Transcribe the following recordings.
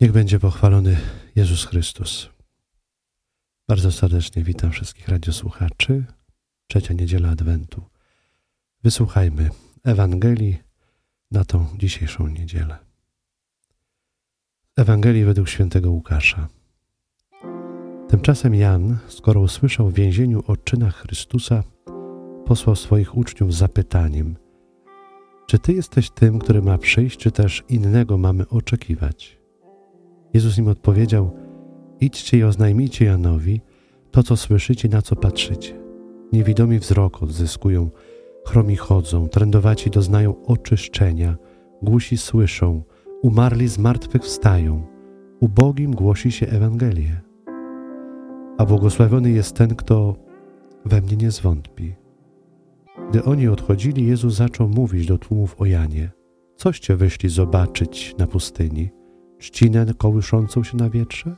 Niech będzie pochwalony Jezus Chrystus. Bardzo serdecznie witam wszystkich radiosłuchaczy. Trzecia niedziela Adwentu. Wysłuchajmy Ewangelii na tą dzisiejszą niedzielę. Ewangelii według świętego Łukasza. Tymczasem Jan, skoro usłyszał w więzieniu o czynach Chrystusa, posłał swoich uczniów zapytaniem: Czy ty jesteś tym, który ma przyjść, czy też innego mamy oczekiwać? Jezus im odpowiedział: Idźcie i oznajmijcie Janowi to, co słyszycie, na co patrzycie. Niewidomi wzrok odzyskują, chromi chodzą, trędowaci doznają oczyszczenia, głusi słyszą, umarli z martwych wstają, ubogim głosi się Ewangelię. A błogosławiony jest ten, kto we mnie nie zwątpi. Gdy oni odchodzili, Jezus zaczął mówić do tłumów o Janie. Coście wyszli zobaczyć na pustyni? Trzcinę kołyszącą się na wietrze?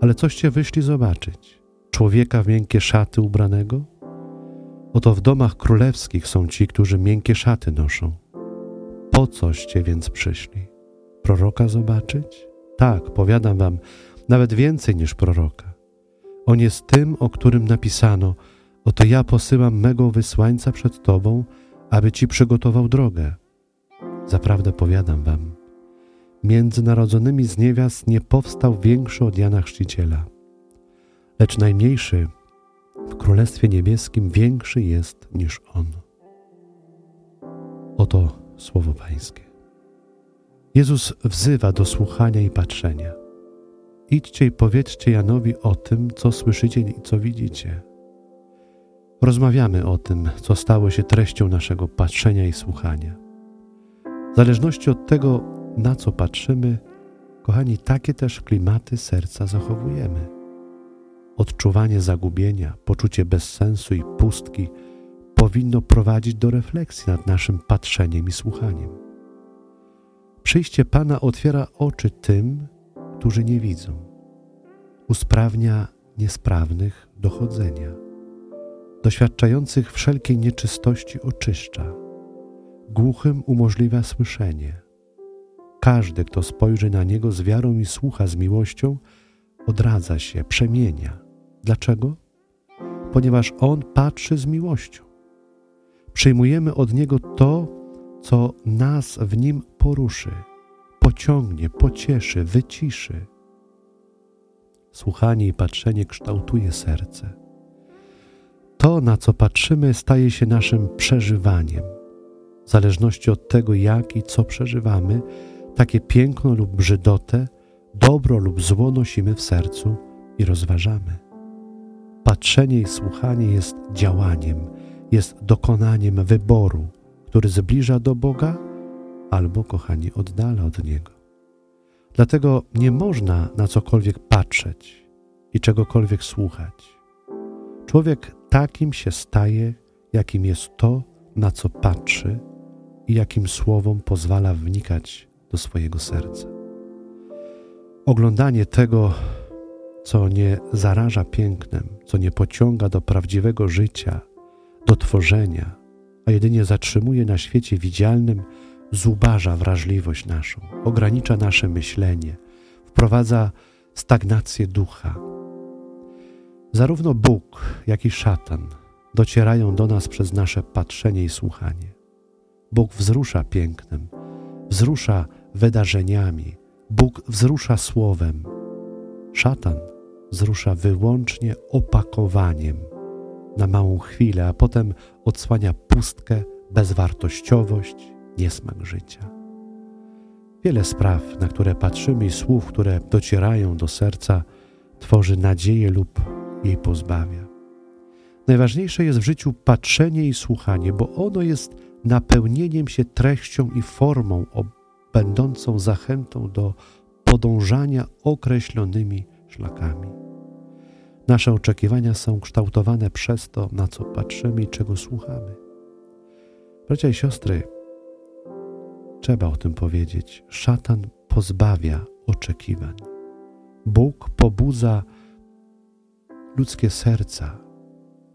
Ale coście wyszli zobaczyć? Człowieka w miękkie szaty ubranego? Oto w domach królewskich są ci, którzy miękkie szaty noszą. Po coście więc przyszli? Proroka zobaczyć? Tak, powiadam wam, nawet więcej niż proroka. On jest tym, o którym napisano: Oto ja posyłam mego wysłańca przed tobą, aby ci przygotował drogę. Zaprawdę powiadam wam, między narodzonymi z niewiast nie powstał większy od Jana Chrzciciela. Lecz najmniejszy w Królestwie Niebieskim większy jest niż on. Oto słowo Pańskie. Jezus wzywa do słuchania i patrzenia. Idźcie i powiedzcie Janowi o tym, co słyszycie i co widzicie. Rozmawiamy o tym, co stało się treścią naszego patrzenia i słuchania. W zależności od tego, na co patrzymy, kochani, takie też klimaty serca zachowujemy. Odczuwanie zagubienia, poczucie bezsensu i pustki powinno prowadzić do refleksji nad naszym patrzeniem i słuchaniem. Przyjście Pana otwiera oczy tym, którzy nie widzą. Usprawnia niesprawnych dochodzenia. Doświadczających wszelkiej nieczystości oczyszcza. Głuchym umożliwia słyszenie każdy, kto spojrzy na Niego z wiarą i słucha z miłością, odradza się, przemienia. Dlaczego? Ponieważ On patrzy z miłością. Przyjmujemy od Niego to, co nas w Nim poruszy, pociągnie, pocieszy, wyciszy. Słuchanie i patrzenie kształtuje serce. To, na co patrzymy, staje się naszym przeżywaniem. W zależności od tego, jak i co przeżywamy, takie piękno lub brzydotę, dobro lub zło nosimy w sercu i rozważamy. Patrzenie i słuchanie jest działaniem, jest dokonaniem wyboru, który zbliża do Boga albo, kochani, oddala od Niego. Dlatego nie można na cokolwiek patrzeć i czegokolwiek słuchać. Człowiek takim się staje, jakim jest to, na co patrzy i jakim słowom pozwala wnikać do swojego serca. Oglądanie tego, co nie zaraża pięknem, co nie pociąga do prawdziwego życia, do tworzenia, a jedynie zatrzymuje na świecie widzialnym, zubaża wrażliwość naszą, ogranicza nasze myślenie, wprowadza stagnację ducha. Zarówno Bóg, jak i szatan docierają do nas przez nasze patrzenie i słuchanie. Bóg wzrusza pięknem, wzrusza wydarzeniami. Bóg wzrusza słowem. Szatan wzrusza wyłącznie opakowaniem na małą chwilę, a potem odsłania pustkę, bezwartościowość, niesmak życia. Wiele spraw, na które patrzymy i słów, które docierają do serca, tworzy nadzieję lub jej pozbawia. Najważniejsze jest w życiu patrzenie i słuchanie, bo ono jest napełnieniem się treścią i formą będącą zachętą do podążania określonymi szlakami. Nasze oczekiwania są kształtowane przez to, na co patrzymy i czego słuchamy. Bracia i siostry, trzeba o tym powiedzieć. Szatan pozbawia oczekiwań. Bóg pobudza ludzkie serca.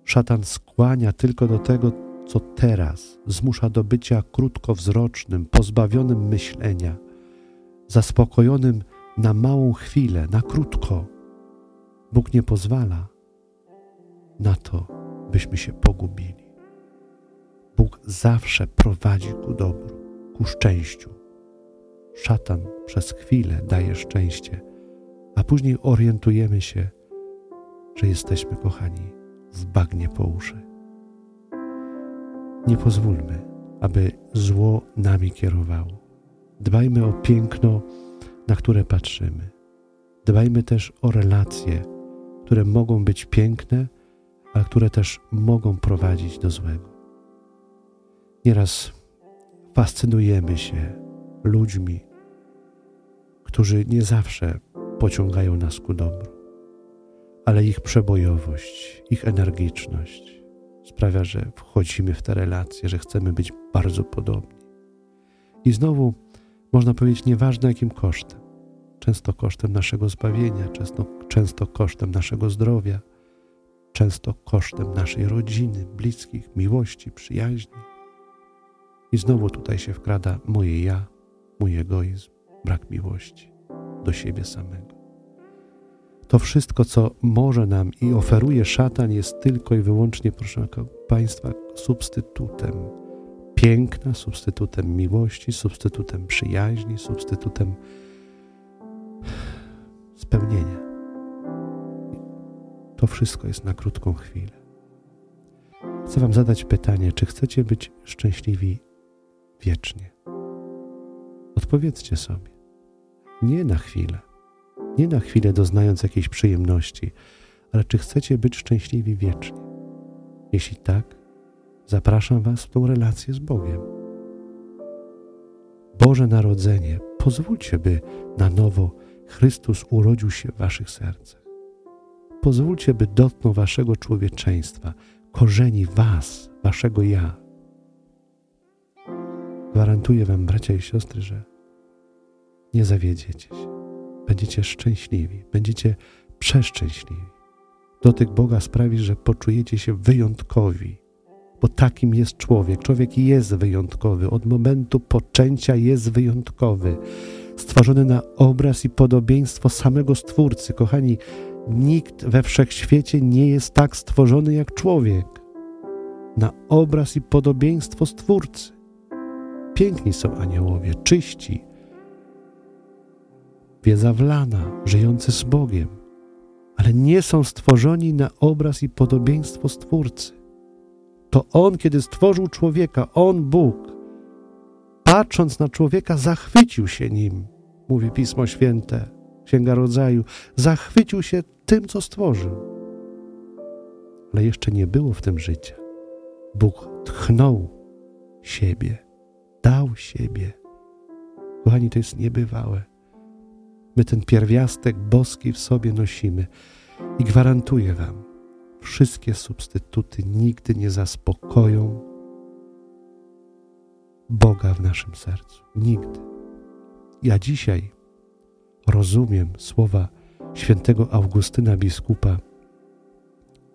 Szatan skłania tylko do tego, co teraz zmusza do bycia krótkowzrocznym, pozbawionym myślenia, zaspokojonym na małą chwilę, na krótko. Bóg nie pozwala na to, byśmy się pogubili. Bóg zawsze prowadzi ku dobru, ku szczęściu. Szatan przez chwilę daje szczęście, a później orientujemy się, że jesteśmy kochani w bagnie po uszy. Nie pozwólmy, aby zło nami kierowało. Dbajmy o piękno, na które patrzymy. Dbajmy też o relacje, które mogą być piękne, a które też mogą prowadzić do złego. Nieraz fascynujemy się ludźmi, którzy nie zawsze pociągają nas ku dobru, ale ich przebojowość, ich energiczność sprawia, że wchodzimy w te relacje, że chcemy być bardzo podobni. I znowu można powiedzieć, nieważne jakim kosztem. Często kosztem naszego zbawienia, często, często kosztem naszego zdrowia, często kosztem naszej rodziny, bliskich, miłości, przyjaźni. I znowu tutaj się wkrada moje ja, mój egoizm, brak miłości do siebie samego. To wszystko, co może nam i oferuje szatan, jest tylko i wyłącznie, proszę Państwa, substytutem piękna, substytutem miłości, substytutem przyjaźni, substytutem spełnienia. To wszystko jest na krótką chwilę. Chcę Wam zadać pytanie, czy chcecie być szczęśliwi wiecznie? Odpowiedzcie sobie. Nie na chwilę, nie na chwilę doznając jakiejś przyjemności, ale czy chcecie być szczęśliwi wiecznie? Jeśli tak, zapraszam Was w tą relację z Bogiem. Boże Narodzenie, pozwólcie, by na nowo Chrystus urodził się w Waszych sercach. Pozwólcie, by dotknął Waszego człowieczeństwa, korzeni Was, Waszego ja. Gwarantuję Wam, bracia i siostry, że nie zawiedziecie się. Będziecie szczęśliwi, będziecie przeszczęśliwi. Dotyk Boga sprawi, że poczujecie się wyjątkowi, bo takim jest człowiek. Człowiek jest wyjątkowy. Od momentu poczęcia jest wyjątkowy. Stworzony na obraz i podobieństwo samego Stwórcy. Kochani, nikt we wszechświecie nie jest tak stworzony jak człowiek. Na obraz i podobieństwo Stwórcy. Piękni są aniołowie, czyści, wiedza wlana, żyjący z Bogiem, ale nie są stworzeni na obraz i podobieństwo Stwórcy. To On, kiedy stworzył człowieka, On, Bóg, patrząc na człowieka, zachwycił się nim, mówi Pismo Święte, Księga Rodzaju, zachwycił się tym, co stworzył. Ale jeszcze nie było w tym życia. Bóg tchnął siebie, dał siebie. Kochani, to jest niebywałe. My ten pierwiastek boski w sobie nosimy i gwarantuję Wam, wszystkie substytuty nigdy nie zaspokoją Boga w naszym sercu. Nigdy. Ja dzisiaj rozumiem słowa świętego Augustyna biskupa,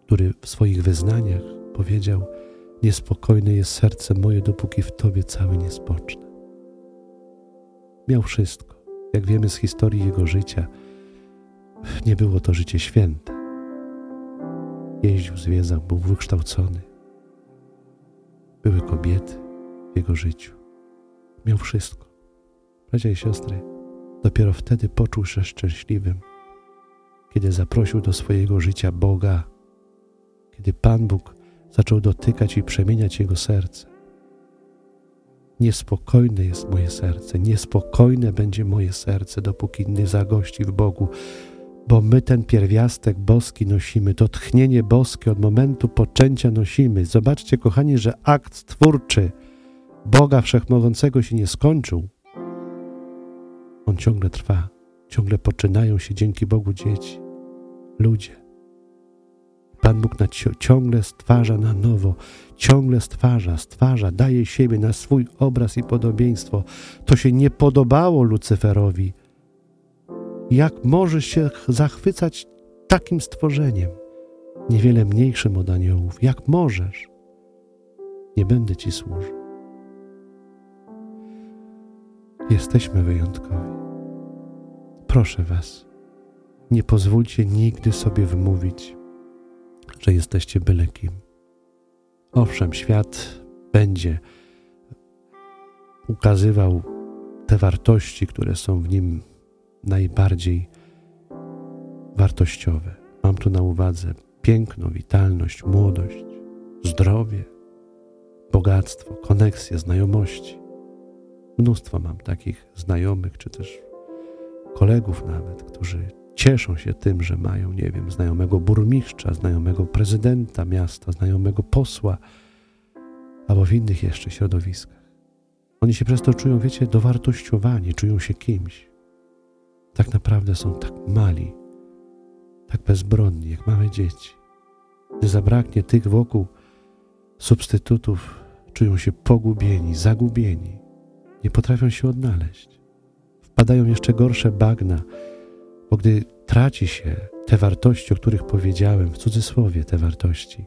który w swoich wyznaniach powiedział: Niespokojne jest serce moje, dopóki w Tobie cały nie spocznę. Miał wszystko. Jak wiemy z historii jego życia, nie było to życie święte. Jeździł, zwiedzał, był wykształcony. Były kobiety w jego życiu. Miał wszystko. Bracia i siostry, dopiero wtedy poczuł się szczęśliwym, kiedy zaprosił do swojego życia Boga, kiedy Pan Bóg zaczął dotykać i przemieniać jego serce. Niespokojne jest moje serce, niespokojne będzie moje serce, dopóki nie zagości w Bogu, bo my ten pierwiastek boski nosimy, to tchnienie boskie od momentu poczęcia nosimy. Zobaczcie, kochani, że akt stwórczy Boga Wszechmogącego się nie skończył. On ciągle trwa, ciągle poczynają się dzięki Bogu dzieci, ludzie. Pan Bóg ciągle stwarza na nowo, ciągle stwarza, stwarza, daje siebie na swój obraz i podobieństwo. To się nie podobało Lucyferowi. Jak możesz się zachwycać takim stworzeniem, niewiele mniejszym od aniołów? Jak możesz? Nie będę Ci służył. Jesteśmy wyjątkowi. proszę Was, nie pozwólcie nigdy sobie wmówić, że jesteście byle kim. Owszem, świat będzie ukazywał te wartości, które są w nim najbardziej wartościowe. Mam tu na uwadze piękno, witalność, młodość, zdrowie, bogactwo, koneksje, znajomości. Mnóstwo mam takich znajomych, czy też kolegów nawet, którzy cieszą się tym, że mają, nie wiem, znajomego burmistrza, znajomego prezydenta miasta, znajomego posła, albo w innych jeszcze środowiskach. Oni się przez to czują, wiecie, dowartościowani, czują się kimś. Tak naprawdę są tak mali, tak bezbronni, jak małe dzieci. Gdy zabraknie tych wokół substytutów, czują się pogubieni, zagubieni, nie potrafią się odnaleźć. Wpadają jeszcze gorsze bagna, bo gdy traci się te wartości, o których powiedziałem, w cudzysłowie te wartości,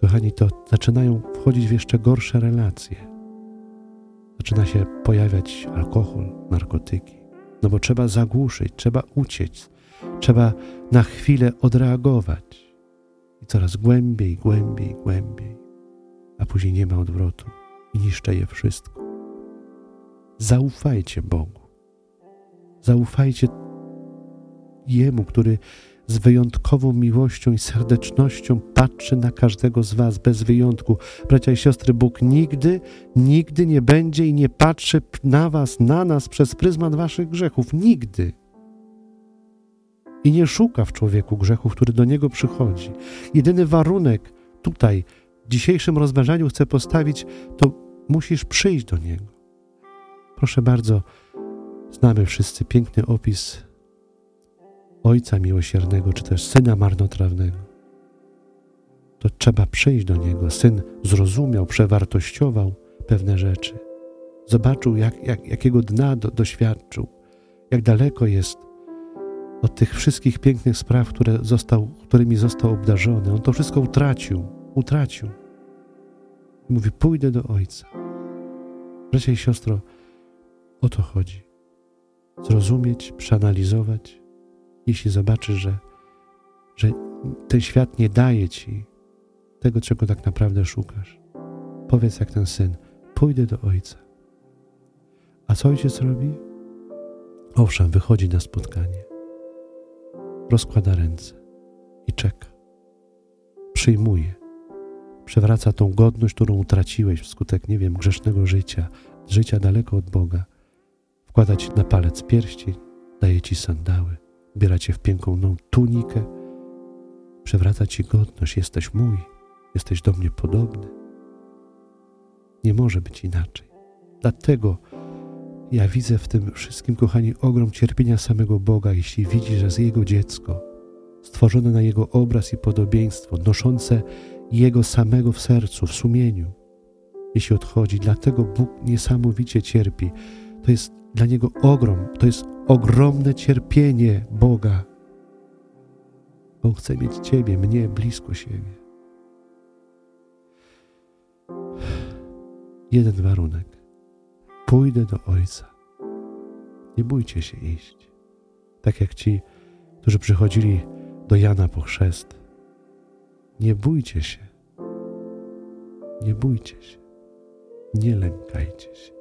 kochani, to zaczynają wchodzić w jeszcze gorsze relacje. Zaczyna się pojawiać alkohol, narkotyki. No bo trzeba zagłuszyć, trzeba uciec, trzeba na chwilę odreagować. I coraz głębiej, głębiej, głębiej, a później nie ma odwrotu i niszczy je wszystko. Zaufajcie Bogu. Zaufajcie Jemu, który z wyjątkową miłością i serdecznością patrzy na każdego z Was bez wyjątku. Bracia i siostry, Bóg nigdy, nigdy nie będzie i nie patrzy na Was, na nas przez pryzmat Waszych grzechów. Nigdy. I nie szuka w człowieku grzechu, który do niego przychodzi. Jedyny warunek tutaj, w dzisiejszym rozważaniu chcę postawić, to musisz przyjść do niego. Proszę bardzo, znamy wszyscy piękny opis Ojca Miłosiernego, czy też Syna Marnotrawnego. To trzeba przyjść do Niego. Syn zrozumiał, przewartościował pewne rzeczy. Zobaczył, jak, jak, jakiego dna do, doświadczył, jak daleko jest od tych wszystkich pięknych spraw, które został, którymi został obdarzony. On to wszystko utracił, utracił. Mówi, pójdę do Ojca. Bracia i siostro, o to chodzi. Zrozumieć, przeanalizować, jeśli zobaczysz, że, że ten świat nie daje ci tego, czego tak naprawdę szukasz. Powiedz jak ten syn, pójdę do ojca. A co ojciec robi? Owszem, wychodzi na spotkanie, rozkłada ręce i czeka. Przyjmuje, przewraca tą godność, którą utraciłeś wskutek, nie wiem, grzesznego życia, życia daleko od Boga. Wkłada ci na palec pierścień, daje ci sandały, ubiera cię w piękną tunikę, przewraca ci godność, jesteś mój, jesteś do mnie podobny. Nie może być inaczej. Dlatego ja widzę w tym wszystkim, kochani, ogrom cierpienia samego Boga, jeśli widzi, że z Jego dziecko, stworzone na Jego obraz i podobieństwo, noszące Jego samego w sercu, w sumieniu, jeśli odchodzi. Dlatego Bóg niesamowicie cierpi. To jest dla Niego ogrom, to jest ogromne cierpienie Boga. On chce mieć Ciebie, mnie blisko siebie. Jeden warunek. Pójdę do Ojca. Nie bójcie się iść. Tak jak ci, którzy przychodzili do Jana po chrzest. Nie bójcie się. Nie bójcie się. Nie lękajcie się.